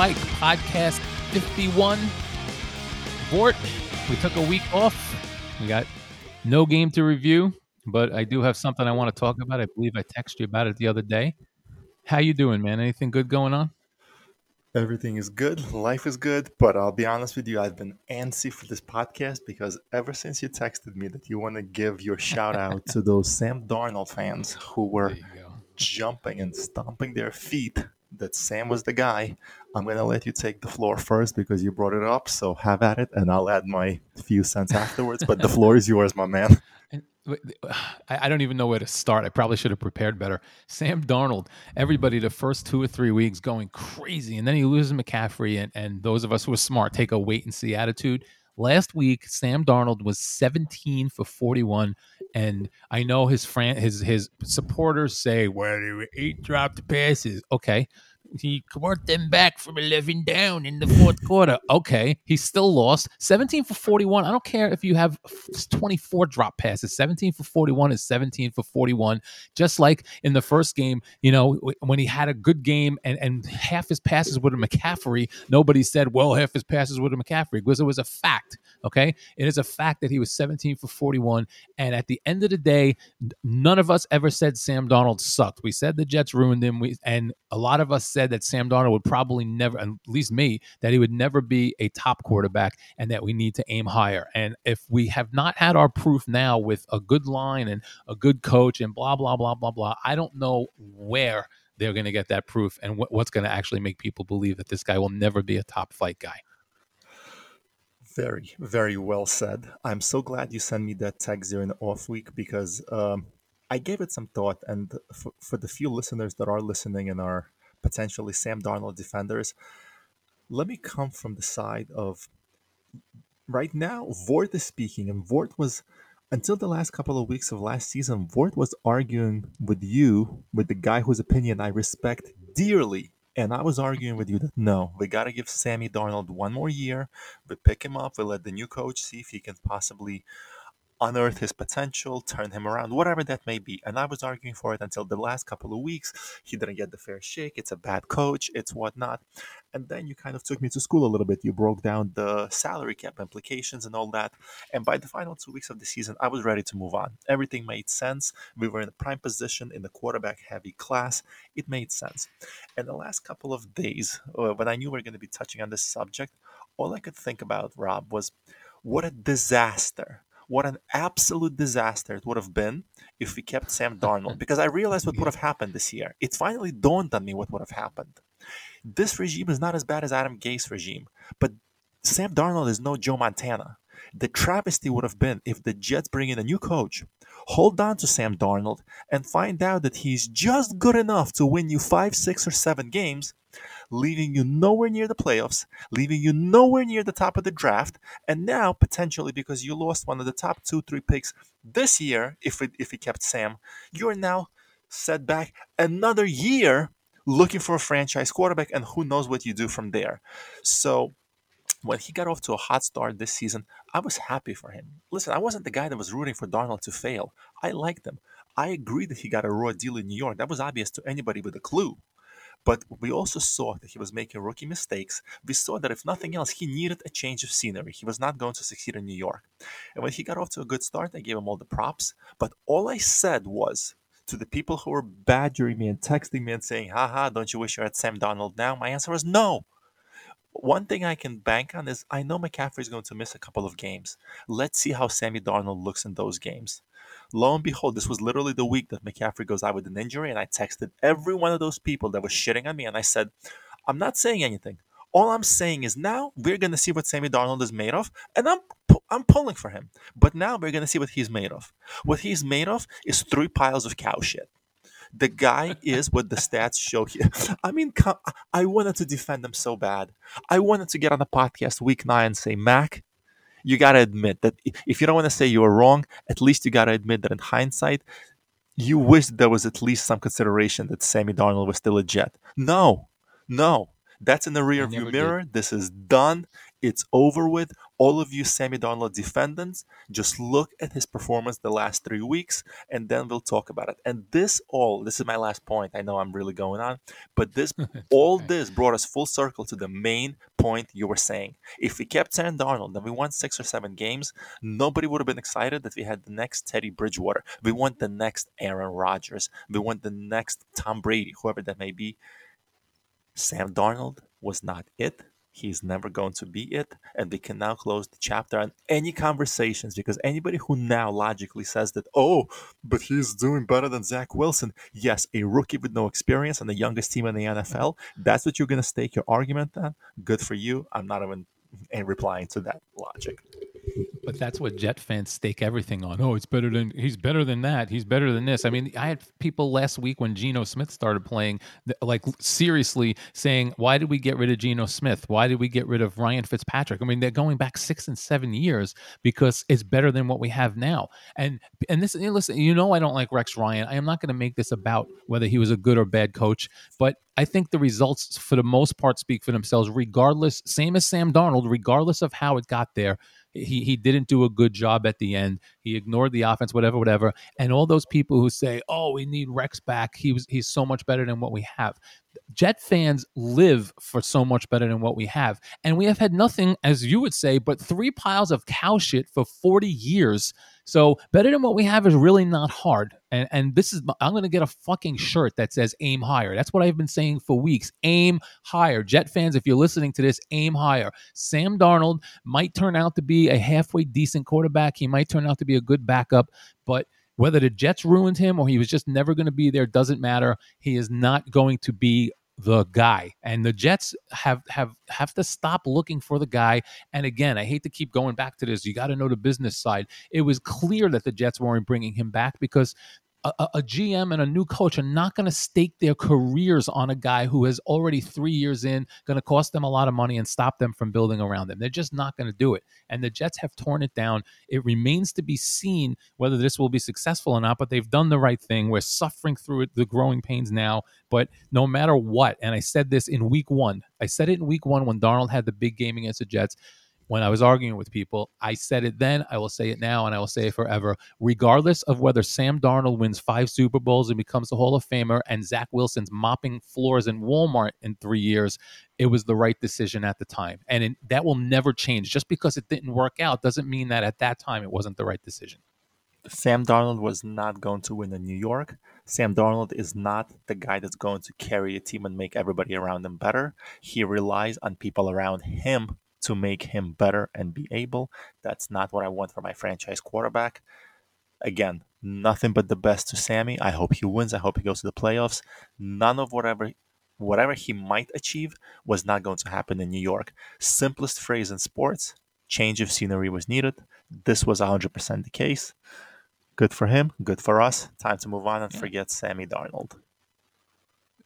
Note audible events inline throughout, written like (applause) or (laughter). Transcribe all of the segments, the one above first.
Mike, podcast 51. Vort, we took a week off. We got no game to review, but I do have something I want to talk about. I believe I texted you about it the other day. How you doing, man? Anything good going on? Everything is good. Life is good. But I'll be honest with you, I've been antsy for this podcast because ever since you texted me that you want to give your shout out to those Sam Darnold fans who were jumping and stomping their feet that Sam was the guy, I'm going to let you take the floor first because you brought it up. So have at it, and I'll add my few cents afterwards. but the (laughs) floor is yours, my man. (sighs) I don't even know where to start. I probably should have prepared better. Sam Darnold, everybody the first two or three weeks going crazy, and then he loses McCaffrey, and, and those of us who are smart take a wait and see attitude. Last week, Sam Darnold was 17 for 41, and I know his friend, his his supporters say, "Well, there were eight dropped passes." Okay, he brought them back from 11 down in the fourth quarter. Okay, he still lost 17 for 41. I don't care if you have 24 drop passes. 17 for 41 is 17 for 41. Just like in the first game, you know, when he had a good game and, and half his passes were to McCaffrey, nobody said, well, half his passes were to McCaffrey because it was a fact. Okay, it is a fact that he was 17 for 41. And at the end of the day, none of us ever said Sam Darnold sucked. We said the Jets ruined him. We, and a lot of us said said that Sam Darnold would probably never, at least me, that he would never be a top quarterback and that we need to aim higher. And if we have not had our proof now with a good line and a good coach and blah, blah, blah, blah, blah, I don't know where they're going to get that proof and what, what's going to actually make people believe that this guy will never be a top flight guy. Very, very well said. I'm so glad you sent me that text during the off week because um, I gave it some thought. And for, for the few listeners that are listening and are potentially Sam Darnold defenders. Let me come from the side of right now, Vort is speaking, and Vort was until the last couple of weeks of last season, Vort was arguing with you, with the guy whose opinion I respect dearly. And I was arguing with you that no, we got to give Sammy Darnold one more year. We pick him up. We let the new coach see if he can possibly unearth his potential, turn him around, whatever that may be. And I was arguing for it until the last couple of weeks. He didn't get the fair shake. It's a bad coach. It's whatnot. And then you kind of took me to school a little bit. You broke down the salary cap implications and all that. And by the final two weeks of the season, I was ready to move on. Everything made sense. We were in a prime position in the quarterback heavy class. It made sense. And the last couple of days, uh, when I knew we were going to be touching on this subject, all I could think about, Rob, was what a disaster what an absolute disaster it would have been if we kept Sam Darnold (laughs) because I realized what would have happened this year. It finally dawned on me what would have happened. This regime is not as bad as Adam Gase regime, but Sam Darnold is no Joe Montana. The travesty would have been if the Jets bring in a new coach, hold on to Sam Darnold, and find out that he's just good enough to win you five, six, or seven games, leaving you nowhere near the playoffs, leaving you nowhere near the top of the draft, and now potentially because you lost one of the top two, three picks this year, if it, if he kept Sam, you are now set back another year looking for a franchise quarterback, and who knows what you do from there. So when he got off to a hot start this season, I was happy for him. Listen, I wasn't the guy that was rooting for Darnold to fail. I liked him. I agree that he got a raw deal in New York. That was obvious to anybody with a clue. But we also saw that he was making rookie mistakes. We saw that if nothing else, he needed a change of scenery. He was not going to succeed in New York. And when he got off to a good start, I gave him all the props. But all I said was to the people who were badgering me and texting me and saying, haha, don't you wish you had Sam Darnold now? My answer was no. One thing I can bank on is I know McCaffrey is going to miss a couple of games. Let's see how Sammy Darnold looks in those games. Lo and behold, this was literally the week that McCaffrey goes out with an injury, and I texted every one of those people that was shitting on me, and I said, I'm not saying anything. All I'm saying is now we're going to see what Sammy Darnold is made of, and I'm I'm pulling for him. But now we're going to see what he's made of. What he's made of is three piles of cow shit. The guy is what the stats show here. I mean, I wanted to defend him so bad. I wanted to get on the podcast week nine and say, Mac, you got to admit that if you don't want to say you were wrong, at least you got to admit that in hindsight, you wish there was at least some consideration that Sammy Darnold was still a Jet. No, no. That's in the rear view mirror. Did. This is done. It's over with. All of you Sammy Darnold defendants, just look at his performance the last three weeks, and then we'll talk about it. And this all, this is my last point. I know I'm really going on, but this (laughs) all okay. this brought us full circle to the main point you were saying. If we kept Sam Darnold and we won six or seven games, nobody would have been excited that we had the next Teddy Bridgewater. We want the next Aaron Rodgers. We want the next Tom Brady, whoever that may be. Sam Darnold was not it. He's never going to be it. And we can now close the chapter on any conversations because anybody who now logically says that, oh, but he's doing better than Zach Wilson. Yes, a rookie with no experience and the youngest team in the NFL. That's what you're going to stake your argument on. Good for you. I'm not even eh, replying to that logic. But that's what Jet fans stake everything on. Oh, it's better than he's better than that. He's better than this. I mean, I had people last week when Geno Smith started playing, like seriously saying, "Why did we get rid of Geno Smith? Why did we get rid of Ryan Fitzpatrick?" I mean, they're going back six and seven years because it's better than what we have now. And and this, listen, you know, I don't like Rex Ryan. I am not going to make this about whether he was a good or bad coach, but I think the results, for the most part, speak for themselves. Regardless, same as Sam Darnold, regardless of how it got there he he didn't do a good job at the end. He ignored the offense, whatever, whatever. And all those people who say, "Oh, we need Rex back. He was he's so much better than what we have." Jet fans live for so much better than what we have. And we have had nothing, as you would say, but three piles of cow shit for 40 years. So better than what we have is really not hard. And and this is I'm gonna get a fucking shirt that says aim higher. That's what I've been saying for weeks. Aim higher. Jet fans, if you're listening to this, aim higher. Sam Darnold might turn out to be a halfway decent quarterback. He might turn out to be a good backup, but whether the Jets ruined him or he was just never going to be there doesn't matter. He is not going to be the guy. And the Jets have have have to stop looking for the guy. And again, I hate to keep going back to this. You got to know the business side. It was clear that the Jets weren't bringing him back because a, a, GM and a new coach are not going to stake their careers on a guy who is already three years in, going to cost them a lot of money and stop them from building around them. They're just not going to do it. And the Jets have torn it down. It remains to be seen whether this will be successful or not, but they've done the right thing. We're suffering through it, the growing pains now. But no matter what, and I said this in week one, I said it in week one when Darnold had the big game against the Jets when I was arguing with people. I said it then, I will say it now, and I will say it forever. Regardless of whether Sam Darnold wins five Super Bowls and becomes a Hall of Famer and Zach Wilson's mopping floors in Walmart in three years, it was the right decision at the time. And it, that will never change. Just because it didn't work out doesn't mean that at that time it wasn't the right decision. Sam Darnold was not going to win in New York. Sam Darnold is not the guy that's going to carry a team and make everybody around him better. He relies on people around him to make him better and be able. That's not what I want for my franchise quarterback. Again, nothing but the best to Sammy. I hope he wins. I hope he goes to the playoffs. None of whatever whatever he might achieve was not going to happen in New York. Simplest phrase in sports, change of scenery was needed. This was 100% the case. Good for him, good for us. Time to move on and forget Sammy Darnold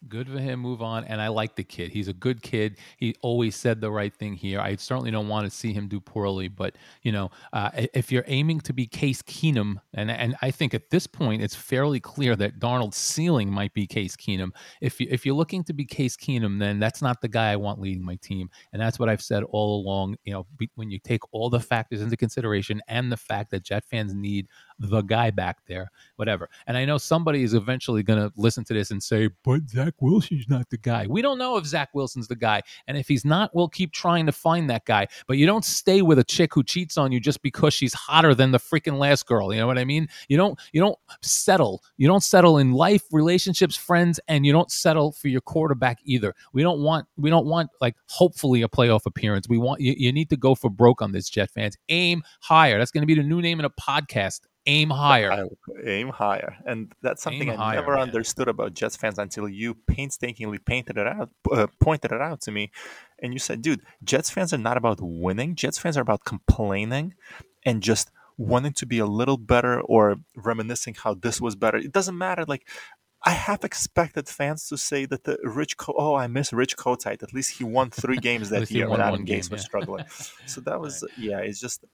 good for him move on. And i like the kid. He's a good kid. He always said the right thing here. I certainly don't want to see him do poorly but you know uh, if you're aiming to be case keenum and and i think at this point it's fairly clear that darnold's ceiling might be case keenum. If, you, if you're looking to be case keenum then that's not the guy i want leading my team. And that's what i've said all along you know be, when you take all the factors into consideration and the fact that jet fans need the guy back there whatever and i know somebody is eventually going to listen to this and say but zach Wilson's not the guy. We don't know if Zach Wilson's the guy. And if he's not, we'll keep trying to find that guy. But you don't stay with a chick who cheats on you just because she's hotter than the freaking last girl. You know what I mean? You don't you don't settle. You don't settle in life, relationships, friends, and you don't settle for your quarterback either. We don't want we don't want like hopefully a playoff appearance. We want you, you need to go for broke on this Jet fans. Aim higher. That's going to be the new name in a podcast aim higher. Aim higher, and that's something aim I higher, never man. understood about Jets fans until you painstakingly painted it out, uh, pointed it out to me, and you said, "Dude, Jets fans are not about winning. Jets fans are about complaining and just." wanting to be a little better or reminiscing how this was better it doesn't matter like I have expected fans to say that the Rich, Co- oh, I miss Rich Kotite. At least he won three games (laughs) that year when Adam Gase was struggling. So that (laughs) was, right. yeah, it's just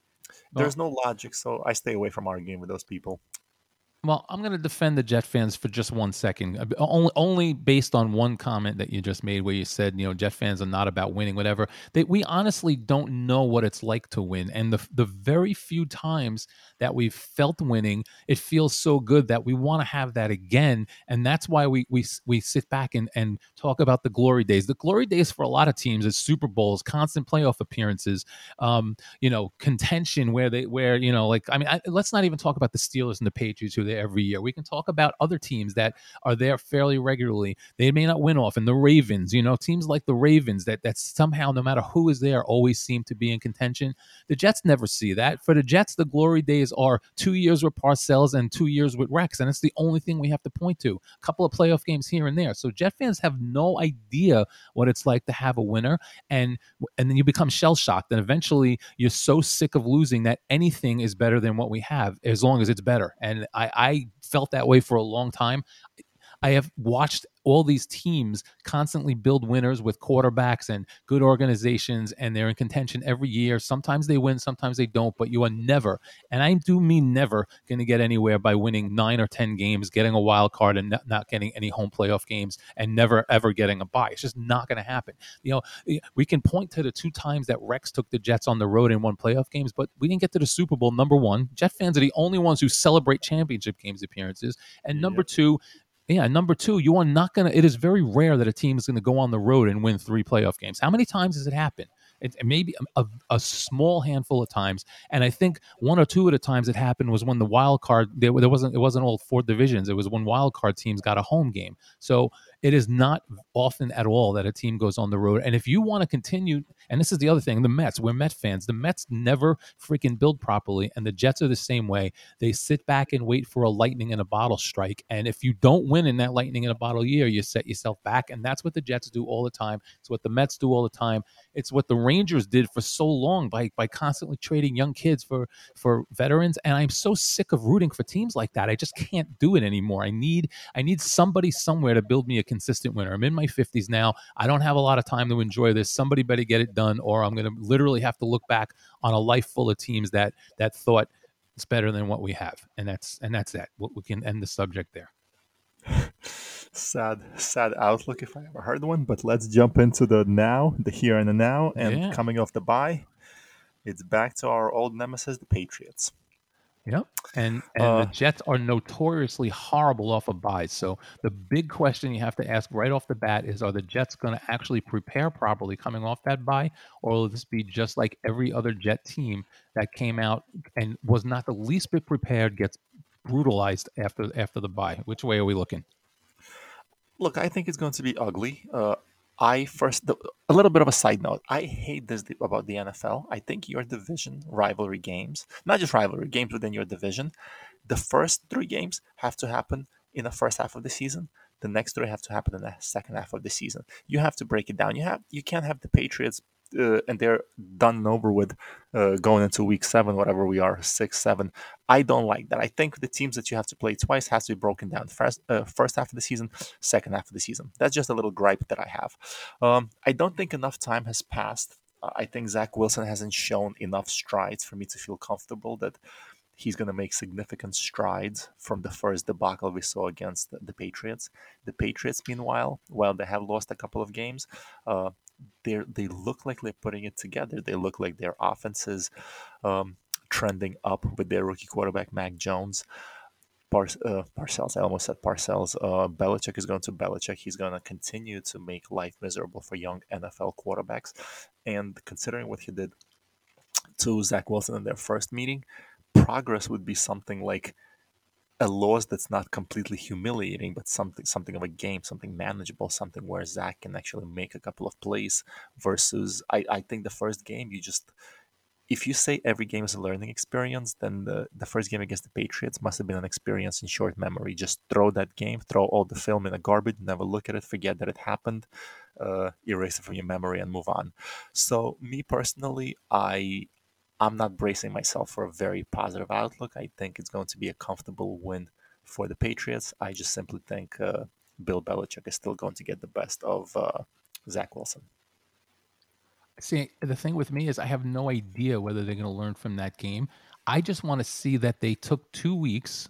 there's no logic, so I stay away from arguing with those people. Well, I'm going to defend the Jet fans for just one second, uh, only only based on one comment that you just made, where you said, you know, Jet fans are not about winning, whatever. That we honestly don't know what it's like to win, and the the very few times that we've felt winning, it feels so good that we want to have that again, and that's why we we we sit back and and talk about the glory days. The glory days for a lot of teams is Super Bowls, constant playoff appearances, um, you know, contention where they where you know, like I mean, I, let's not even talk about the Steelers and the Patriots who there every year. We can talk about other teams that are there fairly regularly. They may not win often. The Ravens, you know, teams like the Ravens that that somehow, no matter who is there, always seem to be in contention. The Jets never see that. For the Jets, the glory days are two years with Parcells and two years with Rex, and it's the only thing we have to point to. A couple of playoff games here and there. So Jet fans have no idea what it's like to have a winner, and and then you become shell shocked, and eventually you're so sick of losing that anything is better than what we have as long as it's better. And I, I felt that way for a long time. I have watched all these teams constantly build winners with quarterbacks and good organizations, and they're in contention every year. Sometimes they win, sometimes they don't, but you are never, and I do mean never, going to get anywhere by winning nine or 10 games, getting a wild card, and not, getting any home playoff games, and never, ever getting a bye. It's just not going to happen. You know, eh, we can point to the two times that Rex took the Jets on the road and won playoff games, but we didn't get to the Super Bowl. Number one, Jet fans are the only ones who celebrate championship games appearances. And number yep. two, yeah, number two, you are not going to. It is very rare that a team is going to go on the road and win three playoff games. How many times has it happened? It, it maybe a, a, small handful of times, and I think one or two of the times it happened was when the wild card there, there wasn't it wasn't all four divisions. It was when wild card teams got a home game. So it is not often at all that a team goes on the road. And if you want to continue, and this is the other thing, the Mets, we're Met fans. The Mets never freaking build properly, and the Jets are the same way. They sit back and wait for a lightning in a bottle strike. And if you don't win in that lightning in a bottle year, you set yourself back. And that's what the Jets do all the time. It's what the Mets do all the time. It's what the Rangers did for so long by by constantly trading young kids for for veterans. And I'm so sick of rooting for teams like that. I just can't do it anymore. I need I need somebody somewhere to build me a consistent winner. I'm in my 50s now. I don't have a lot of time to enjoy this. Somebody better get it done, or I'm going to literally have to look back on a life full of teams that that thought it's better than what we have, and that's and that's that. We can end the subject there. (laughs) sad, sad outlook if I ever heard one. But let's jump into the now, the here and the now, and yeah. coming off the bye, it's back to our old nemesis, the Patriots. Yep. And and uh, the Jets are notoriously horrible off of byes. So the big question you have to ask right off the bat is are the Jets going to actually prepare properly coming off that bye or will this be just like every other Jet team that came out and was not the least bit prepared gets brutalized after after the bye? Which way are we looking? Look, I think it's going to be ugly. Uh, I first a little bit of a side note. I hate this about the NFL. I think your division rivalry games, not just rivalry games within your division, the first three games have to happen in the first half of the season. The next three have to happen in the second half of the season. You have to break it down. You have you can't have the Patriots uh, and they're done and over with uh, going into week seven, whatever we are, six, seven. I don't like that. I think the teams that you have to play twice has to be broken down. First, uh, first half of the season, second half of the season. That's just a little gripe that I have. Um, I don't think enough time has passed. I think Zach Wilson hasn't shown enough strides for me to feel comfortable that he's going to make significant strides from the first debacle we saw against the, the Patriots. The Patriots, meanwhile, while they have lost a couple of games, uh, they they look like they're putting it together. They look like their offenses um, trending up with their rookie quarterback Mac Jones. Par, uh, Parcells, I almost said Parcells. Uh, Belichick is going to Belichick. He's going to continue to make life miserable for young NFL quarterbacks. And considering what he did to Zach Wilson in their first meeting, progress would be something like a loss that's not completely humiliating, but something something of a game, something manageable, something where Zach can actually make a couple of plays. Versus, I, I think the first game you just if you say every game is a learning experience, then the, the first game against the Patriots must have been an experience in short memory. Just throw that game, throw all the film in a garbage, never look at it, forget that it happened, uh, erase it from your memory, and move on. So, me personally, I I'm not bracing myself for a very positive outlook. I think it's going to be a comfortable win for the Patriots. I just simply think uh, Bill Belichick is still going to get the best of uh, Zach Wilson. See, the thing with me is I have no idea whether they're going to learn from that game. I just want to see that they took two weeks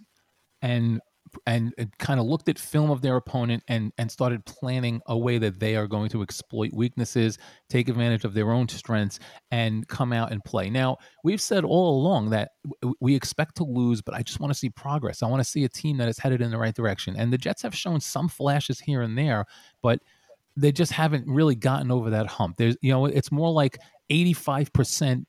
and and, and kind of looked at film of their opponent and and started planning a way that they are going to exploit weaknesses, take advantage of their own strengths, and come out and play. Now, we've said all along that we expect to lose, but I just want to see progress. I want to see a team that is headed in the right direction. And the Jets have shown some flashes here and there, but they just haven't really gotten over that hump. There's, you know, it's more like 85%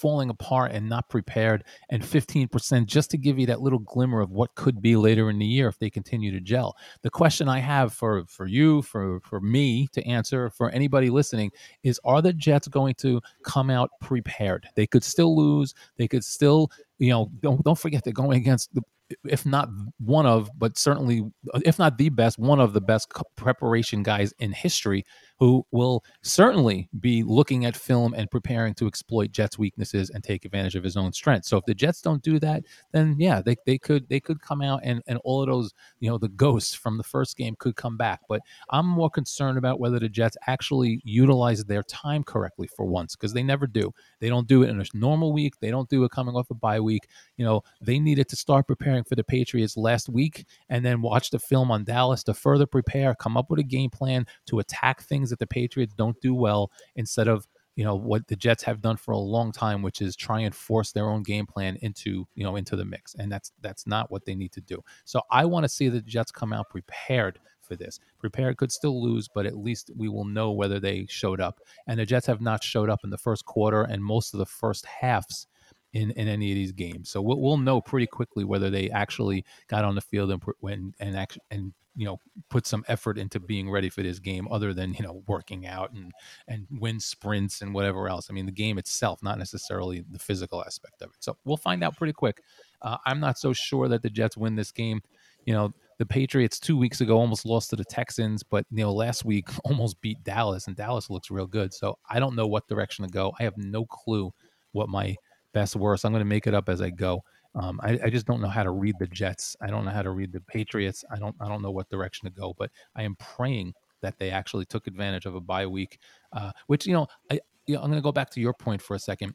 falling apart and not prepared, and 15% just to give you that little glimmer of what could be later in the year if they continue to gel. The question I have for for you, for for me to answer, for anybody listening, is: Are the Jets going to come out prepared? They could still lose. They could still, you know, don't don't forget they're going against the if not one of, but certainly, if not the best, one of the best preparation guys in history who will certainly be looking at film and preparing to exploit Jets' weaknesses and take advantage of his own strengths. So if the Jets don't do that, then yeah, they, they could they could come out and, and all of those, you know, the ghosts from the first game could come back. But I'm more concerned about whether the Jets actually utilize their time correctly for once, because they never do. They don't do it in a normal week. They don't do it coming off a bye week. You know, they needed to start preparing for the Patriots last week and then watch the film on Dallas to further prepare, come up with a game plan to attack things things that the Patriots don't do well instead of you know what the Jets have done for a long time, which is try and force their own game plan into you know into the mix, and that's that's not what they need to do. So I want to see the Jets come out prepared for this. Prepared could still lose, but at least we will know whether they showed up. And the Jets have not showed up in the first quarter and most of the first halves in, in any of these games. So we'll, we'll know pretty quickly whether they actually got on the field and when and actually and you know put some effort into being ready for this game other than you know working out and and wind sprints and whatever else. I mean the game itself not necessarily the physical aspect of it. So we'll find out pretty quick. Uh, i'm not so sure that the jets win this game. You know the patriots two weeks ago almost lost to the texans but you know last week (laughs) almost beat dallas and dallas looks real good. So i don't know what direction to go. I have no clue what my best worst i'm going to make it up as i go um, I, I, just don't know how to read the Jets. I don't know how to read the Patriots. I don't I don't know what direction to go. But I am praying that they actually took advantage of a bye week, uh, which you know I you know, I'm going to go back to your point for a second.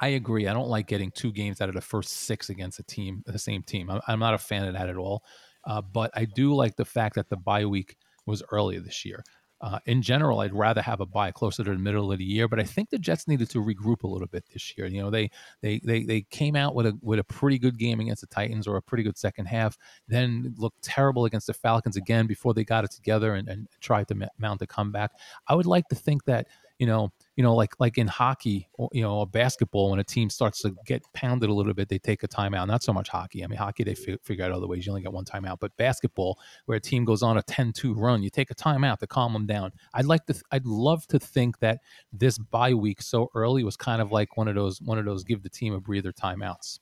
I agree. I don't like getting two games out of the first six against a team, the same team. I'm, I'm not a fan of that at all. Uh, but I do like the fact that the bye week was earlier this year. Uh, in general, I'd rather have a bye closer to the middle of the year, but I think the Jets needed to regroup a little bit this year. You know, they they they they came out with a with a pretty good game against the Titans or a pretty good second half, then looked terrible against the Falcons again before they got it together and, and tried to mount a comeback. I would like to think that you know, you know, like like in hockey, you know, or basketball, when a team starts to get pounded a little bit, they take a timeout. Not so much hockey. I mean, hockey they f- figure out other ways. You only get one timeout. But basketball, where a team goes on a 10-2 run, you take a timeout to calm them down. I'd like to, th- I'd love to think that this bye week so early was kind of like one of those, one of those give the team a breather timeouts.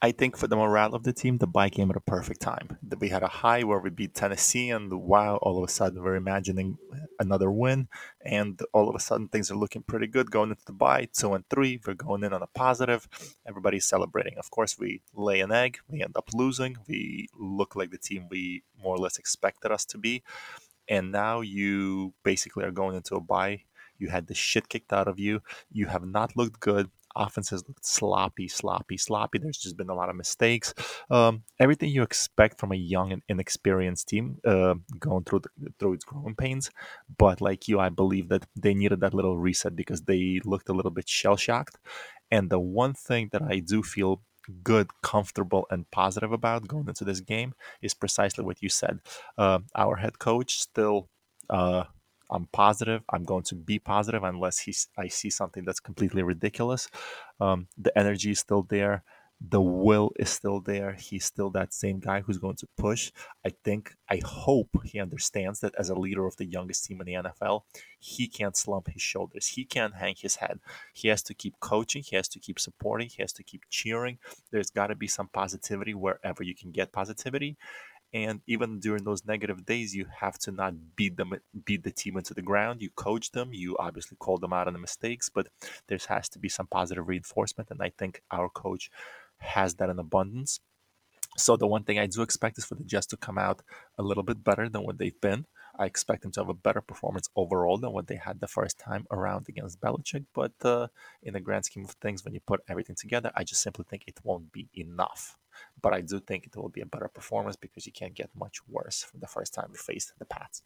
I think for the morale of the team, the bye came at a perfect time. We had a high where we beat Tennessee, and wow, all of a sudden we're imagining another win, and all of a sudden things are looking pretty good going into the bye. Two and three, we're going in on a positive. Everybody's celebrating. Of course, we lay an egg, we end up losing. We look like the team we more or less expected us to be, and now you basically are going into a bye. You had the shit kicked out of you. You have not looked good offense has looked sloppy, sloppy, sloppy. There's just been a lot of mistakes. Um, everything you expect from a young and inexperienced team uh, going through the, through its growing pains. But like you, I believe that they needed that little reset because they looked a little bit shell shocked. And the one thing that I do feel good, comfortable, and positive about going into this game is precisely what you said. Uh, our head coach still uh, I'm positive. I'm going to be positive unless he's, I see something that's completely ridiculous. Um, the energy is still there. The will is still there. He's still that same guy who's going to push. I think, I hope he understands that as a leader of the youngest team in the NFL, he can't slump his shoulders. He can't hang his head. He has to keep coaching. He has to keep supporting. He has to keep cheering. There's got to be some positivity wherever you can get positivity and even during those negative days you have to not beat them beat the team into the ground. You coach them. You obviously call them out on the mistakes but there has to be some positive reinforcement. And i think our coach has that in abundance. So the one thing i do expect is for the jets to come out a little bit better than what they've been. I expect them to have a better performance overall than what they had the first time around against Belichick. But uh, in the grand scheme of things, when you put everything together, I just simply think it won't be enough. But I do think it will be a better performance because you can't get much worse from the first time you faced the Pats.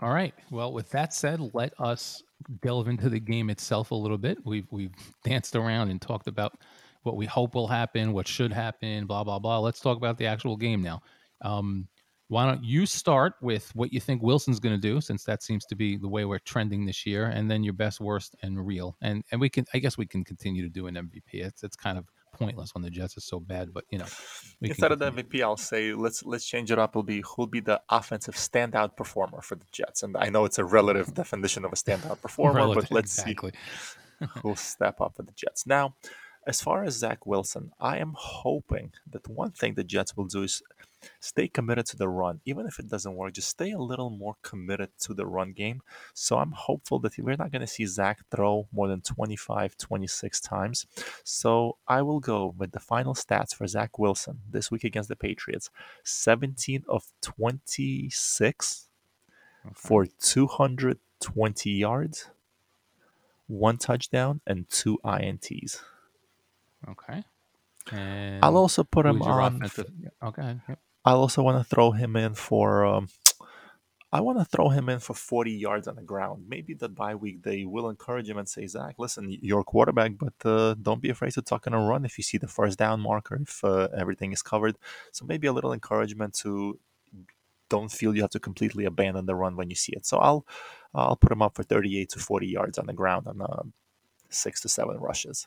All right. Well, with that said, let us delve into the game itself a little bit. We've we've danced around and talked about what we hope will happen, what should happen, blah blah blah. Let's talk about the actual game now. Um, why don't you start with what you think Wilson's going to do, since that seems to be the way we're trending this year, and then your best, worst, and real, and and we can, I guess, we can continue to do an MVP. It's it's kind of pointless when the Jets is so bad, but you know, instead of the MVP, I'll say let's let's change it up. It'll be who'll be the offensive standout performer for the Jets, and I know it's a relative (laughs) definition of a standout performer, relative, but let's exactly. see who'll step up for the Jets now. As far as Zach Wilson, I am hoping that one thing the Jets will do is stay committed to the run. Even if it doesn't work, just stay a little more committed to the run game. So I'm hopeful that we're not going to see Zach throw more than 25, 26 times. So I will go with the final stats for Zach Wilson this week against the Patriots 17 of 26 okay. for 220 yards, one touchdown, and two INTs. Okay. And I'll also put him on. Okay. Yep. I also want to throw him in for. Um, I want to throw him in for 40 yards on the ground. Maybe that bye week they will encourage him and say, Zach, listen, you're a quarterback, but uh, don't be afraid to tuck in a run if you see the first down marker, if uh, everything is covered. So maybe a little encouragement to don't feel you have to completely abandon the run when you see it. So I'll I'll put him up for 38 to 40 yards on the ground on uh, six to seven rushes.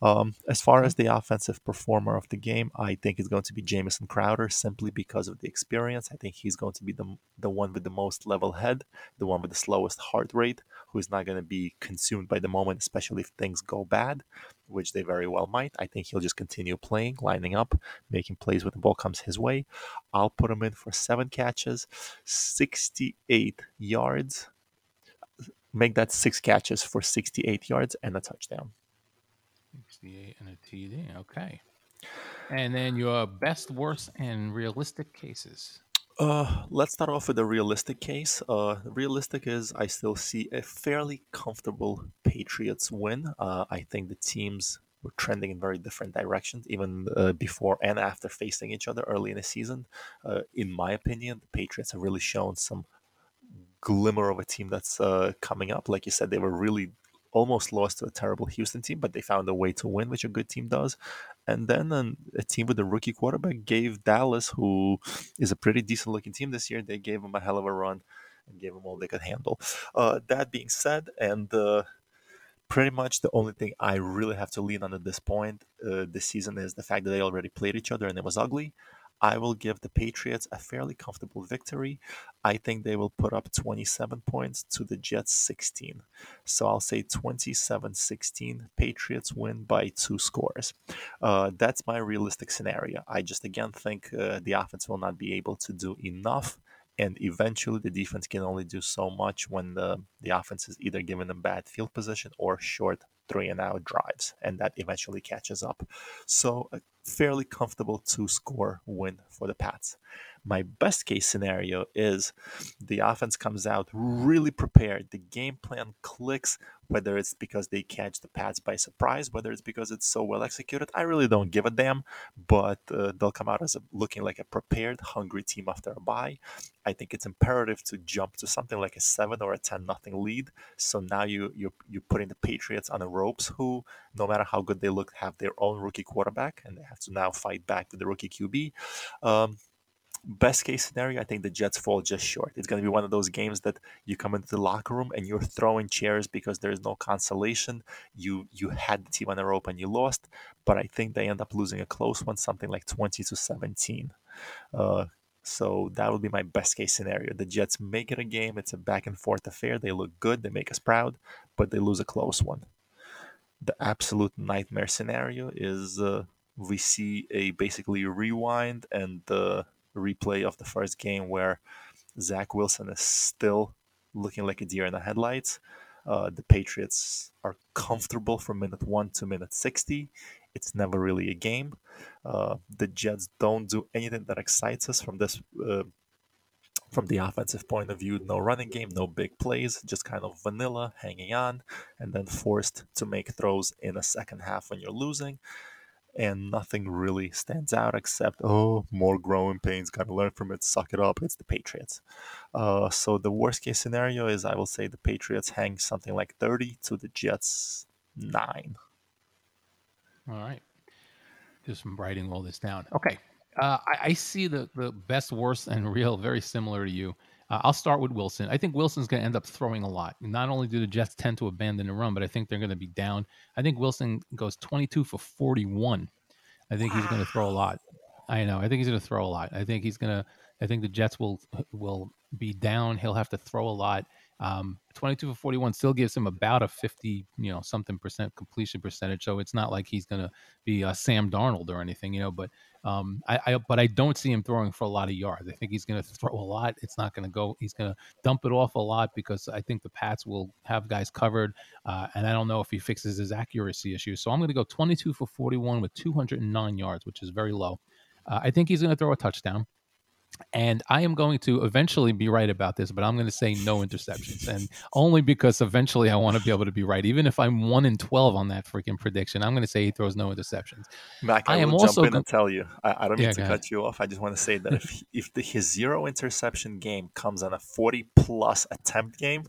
Um, as far as the offensive performer of the game, I think it's going to be Jamison Crowder simply because of the experience. I think he's going to be the, the one with the most level head, the one with the slowest heart rate, who is not going to be consumed by the moment, especially if things go bad, which they very well might. I think he'll just continue playing, lining up, making plays when the ball comes his way. I'll put him in for seven catches, 68 yards. Make that six catches for 68 yards and a touchdown. 68 and a TD. Okay. And then your best, worst, and realistic cases. Uh, let's start off with the realistic case. Uh, realistic is I still see a fairly comfortable Patriots win. Uh, I think the teams were trending in very different directions, even uh, before and after facing each other early in the season. Uh, in my opinion, the Patriots have really shown some glimmer of a team that's uh, coming up. Like you said, they were really almost lost to a terrible Houston team, but they found a way to win, which a good team does. And then um, a team with a rookie quarterback gave Dallas, who is a pretty decent looking team this year, they gave them a hell of a run and gave them all they could handle. Uh, that being said, and uh, pretty much the only thing I really have to lean on at this point uh, this season is the fact that they already played each other and it was ugly. I will give the Patriots a fairly comfortable victory. I think they will put up 27 points to the Jets 16. So I'll say 27 16. Patriots win by two scores. Uh, that's my realistic scenario. I just again think uh, the offense will not be able to do enough. And eventually, the defense can only do so much when the, the offense is either given a bad field position or short three and out drives, and that eventually catches up. So, a fairly comfortable two score win for the Pats. My best case scenario is the offense comes out really prepared. The game plan clicks, whether it's because they catch the Pats by surprise, whether it's because it's so well executed. I really don't give a damn, but uh, they'll come out as a, looking like a prepared, hungry team after a bye. I think it's imperative to jump to something like a seven or a ten nothing lead. So now you you you're putting the Patriots on the ropes, who no matter how good they look, have their own rookie quarterback, and they have to now fight back with the rookie QB. Um, best case scenario, I think the Jets fall just short. It's going to be one of those games that you come into the locker room and you're throwing chairs because there's no consolation. You you had the team on the rope and you lost, but I think they end up losing a close one, something like 20 to 17. Uh, so that would be my best case scenario. The Jets make it a game. It's a back and forth affair. They look good. They make us proud, but they lose a close one. The absolute nightmare scenario is uh, we see a basically rewind and the replay of the first game where Zach Wilson is still looking like a deer in the headlights. Uh, the Patriots are comfortable from minute one to minute 60. It's never really a game. Uh, the Jets don't do anything that excites us from this. Uh, from the offensive point of view, no running game, no big plays, just kind of vanilla, hanging on, and then forced to make throws in the second half when you're losing and nothing really stands out except oh, more growing pains. Got to learn from it. Suck it up. It's the Patriots. Uh, so the worst case scenario is I will say the Patriots hang something like thirty to the Jets nine. All right. Just from writing all this down. Okay. Uh, I, I, see the, the best, worst, and real very similar to you. Uh, I'll start with Wilson. I think Wilson's going to end up throwing a lot. Not only do the Jets tend to abandon the run, but I think they're going to be down. I think Wilson goes 22 for 41. I think he's going to throw a lot. I know. I think he's going to throw a lot. I think he's going to. I think the Jets will will be down. He'll have to throw a lot. Um, 22 for 41 still gives him about a 50, you know, something percent completion percentage. So it's not like he's going to be a Sam Darnold or anything, you know. But um, I, I, but I don't see him throwing for a lot of yards. I think he's going to throw a lot. It's not going to go. He's going to dump it off a lot because I think the Pats will have guys covered. Uh, and I don't know if he fixes his accuracy issue. So I'm going to go 22 for 41 with 209 yards, which is very low. Uh, I think he's going to throw a touchdown. And I am going to eventually be right about this, but I'm going to say no interceptions. And only because eventually I want to be able to be right. Even if I'm 1 in 12 on that freaking prediction, I'm going to say he throws no interceptions. Mac, I, I am also in and tell you, I, I don't mean yeah, to cut ahead. you off. I just want to say that if, (laughs) if the, his zero interception game comes on a 40 plus attempt game,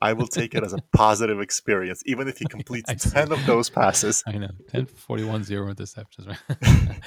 I will take it as a positive experience, even if he (laughs) completes 10 of those passes. I know. 10 41 0 interceptions, (laughs)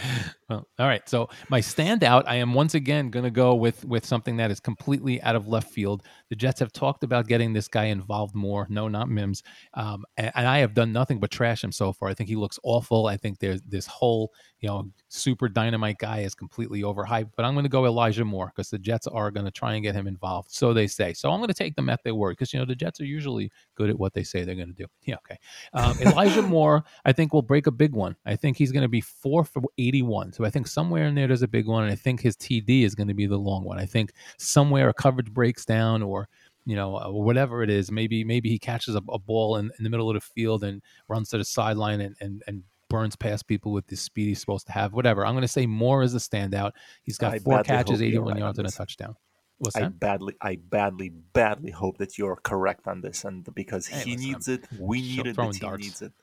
well, all right. So my standout, I am once again going to go with with something that is completely out of left field. The Jets have talked about getting this guy involved more. No, not Mims. Um, and, and I have done nothing but trash him so far. I think he looks awful. I think there's this whole, you know, super dynamite guy is completely overhyped. But I'm going to go Elijah Moore because the Jets are going to try and get him involved. So they say. So I'm going to take them at their word because, you know, the Jets are usually good at what they say they're going to do. (laughs) Yeah, okay. Um, Elijah Moore, I think, will break a big one. I think he's going to be four for 81. So I think somewhere in there there's a big one. And I think his TD is going to be the long one. I think somewhere a coverage breaks down or you know, uh, whatever it is. Maybe maybe he catches a, a ball in, in, the middle of the field and runs to the sideline and, and, and burns past people with the speed he's supposed to have. Whatever. I'm going to say Moore is a standout. He's got I four catches, 81 yards, and a touchdown. What's I badly, I badly, badly hope that you're correct on this, and because hey, he listen, needs it, we need it, the team darts. needs it.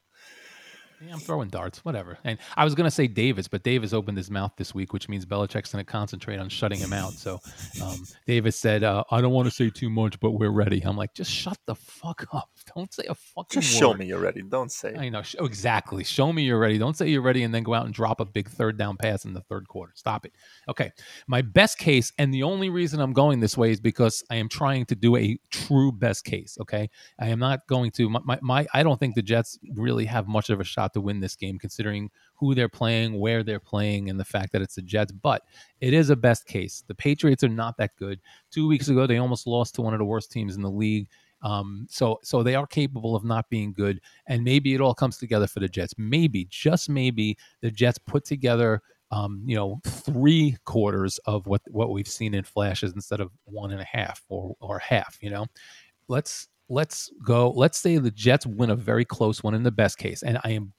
Yeah, I'm throwing darts, whatever. And I was going to say Davis, but Davis opened his mouth this week, which means Belichick's going to concentrate on shutting him out. So um, Davis said, uh, "I don't want to say too much, but we're ready." I'm like, just shut the fuck up. (laughs) Don't say a fucking. Just word. show me you're ready. Don't say. I know oh, exactly. Show me you're ready. Don't say you're ready and then go out and drop a big third down pass in the third quarter. Stop it. Okay, my best case, and the only reason I'm going this way is because I am trying to do a true best case. Okay, I am not going to. My, my, my I don't think the Jets really have much of a shot to win this game considering who they're playing, where they're playing, and the fact that it's the Jets. But it is a best case. The Patriots are not that good. Two weeks ago, they almost lost to one of the worst teams in the league. Um, so so they are capable of not being good, and maybe it all comes together for the Jets. Maybe, just maybe, the Jets put together. Um, you know, three quarters of what what we've seen in flashes instead of one and a half or or half. You know, let's let's go. Let's say the Jets win a very close one in the best case, and I am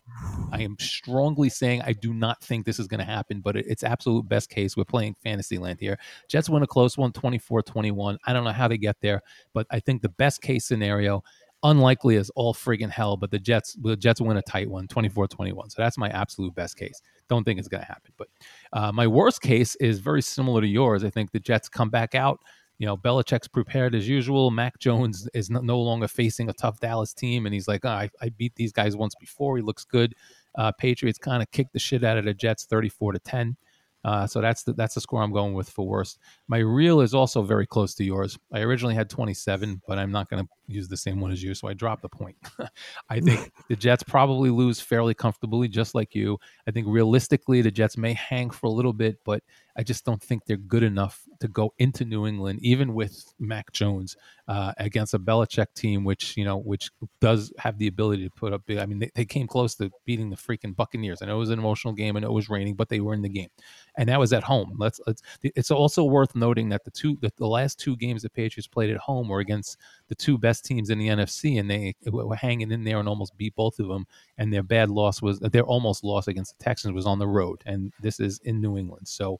I am strongly saying I do not think this is going to happen, but it's absolute best case. We're playing fantasy land here. Jets win a close one, 24-21. I don't know how they get there, but I think the best case scenario, unlikely as all friggin' hell, but the Jets the Jets win a tight one, 24-21. So that's my absolute best case. Don't think it's going to happen. But uh, my worst case is very similar to yours. I think the Jets come back out you know, Belichick's prepared as usual. Mac Jones is no, longer facing a tough Dallas team, and he's like, oh, I, I, beat these guys once before. He looks good. Uh, Patriots kind of kicked the shit out of the Jets, thirty-four to ten. Uh, so that's the, that's the score I'm going with for worst. My real is also very close to yours. I originally had 27, but I'm not going to use the same one as you, so I dropped the point. (laughs) I think the Jets probably lose fairly comfortably, just like you. I think realistically, the Jets may hang for a little bit, but I just don't think they're good enough to go into New England, even with Mac Jones uh, against a Belichick team, which you know, which does have the ability to put up. Big, I mean, they, they came close to beating the freaking Buccaneers. I know it was an emotional game, and it was raining, but they were in the game, and that was at home. Let's. let's it's also worth noting that the two, the, the last two games the Patriots played at home were against the two best teams in the NFC, and they were hanging in there and almost beat both of them. And their bad loss was their almost loss against the Texans was on the road, and this is in New England. So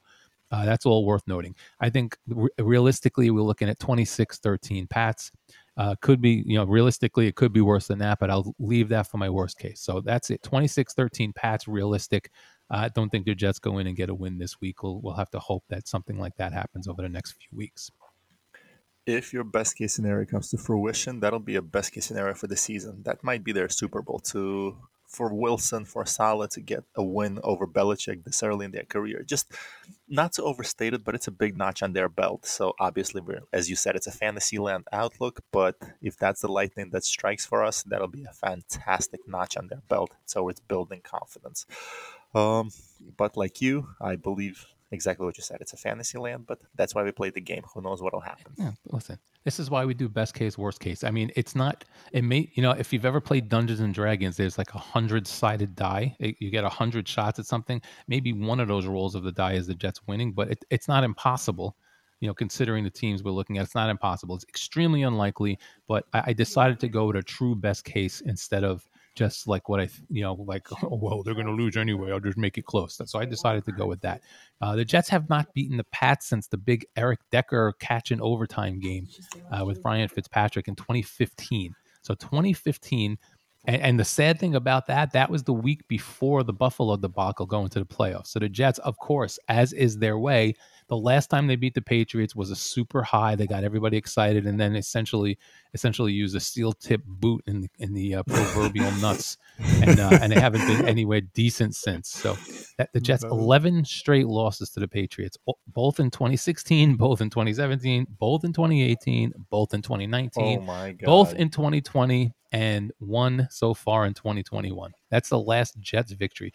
uh, that's all worth noting. I think re- realistically, we're looking at 26 13 Pats. Uh, could be, you know, realistically, it could be worse than that, but I'll leave that for my worst case. So that's it. 26 13 Pats, realistic. I don't think the Jets go in and get a win this week. We'll, we'll have to hope that something like that happens over the next few weeks. If your best case scenario comes to fruition, that'll be a best case scenario for the season. That might be their Super Bowl to for Wilson, for Salah to get a win over Belichick this early in their career. Just not to overstate it, but it's a big notch on their belt. So obviously, we're, as you said, it's a fantasy land outlook. But if that's the lightning that strikes for us, that'll be a fantastic notch on their belt. So it's building confidence. Um, but like you, I believe exactly what you said. It's a fantasy land, but that's why we play the game. Who knows what'll happen? Yeah, listen, this is why we do best case, worst case. I mean, it's not. It may, you know, if you've ever played Dungeons and Dragons, there's like a hundred sided die. It, you get a hundred shots at something. Maybe one of those rolls of the die is the Jets winning, but it, it's not impossible. You know, considering the teams we're looking at, it's not impossible. It's extremely unlikely, but I, I decided to go with a true best case instead of just like what I, you know, like, (laughs) oh, well, they're going to lose anyway. I'll just make it close. So I decided to go with that. Uh, the Jets have not beaten the Pats since the big Eric Decker catch in overtime game uh, with Ryan Fitzpatrick in 2015. So 2015. And, and, the sad thing about that, that was the week before the Buffalo debacle going to the playoffs. So the Jets, of course, as is their way, the last time they beat the Patriots was a super high. They got everybody excited, and then essentially, essentially used a steel tip boot in the, in the uh, proverbial nuts, and uh, and they haven't been (laughs) anywhere decent since. So that, the Jets eleven straight losses to the Patriots, both in 2016, both in 2017, both in 2018, both in 2019, oh both in 2020, and one so far in 2021. That's the last Jets victory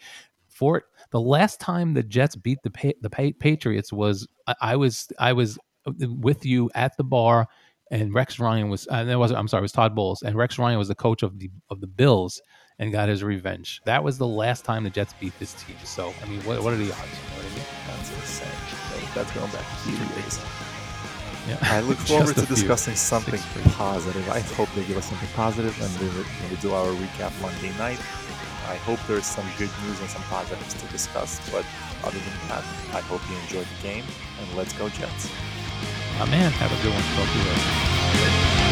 for it. The last time the Jets beat the pa- the pa- Patriots was I, I, was I was uh, with you at the bar, and Rex Ryan was uh, was I'm sorry, it was Todd Bowles, and Rex Ryan was the coach of the of the Bills and got his revenge. That was the last time the Jets beat this team. So I mean, what, what are the odds? You know I mean? That's insane. That's going back a few days. Yeah. I look (laughs) forward to discussing something positive. I hope they give us something positive, and we, we do our recap Monday night. I hope there's some good news and some positives to discuss. But other than that, I hope you enjoyed the game and let's go Jets. Oh have a good one. Talk to you later.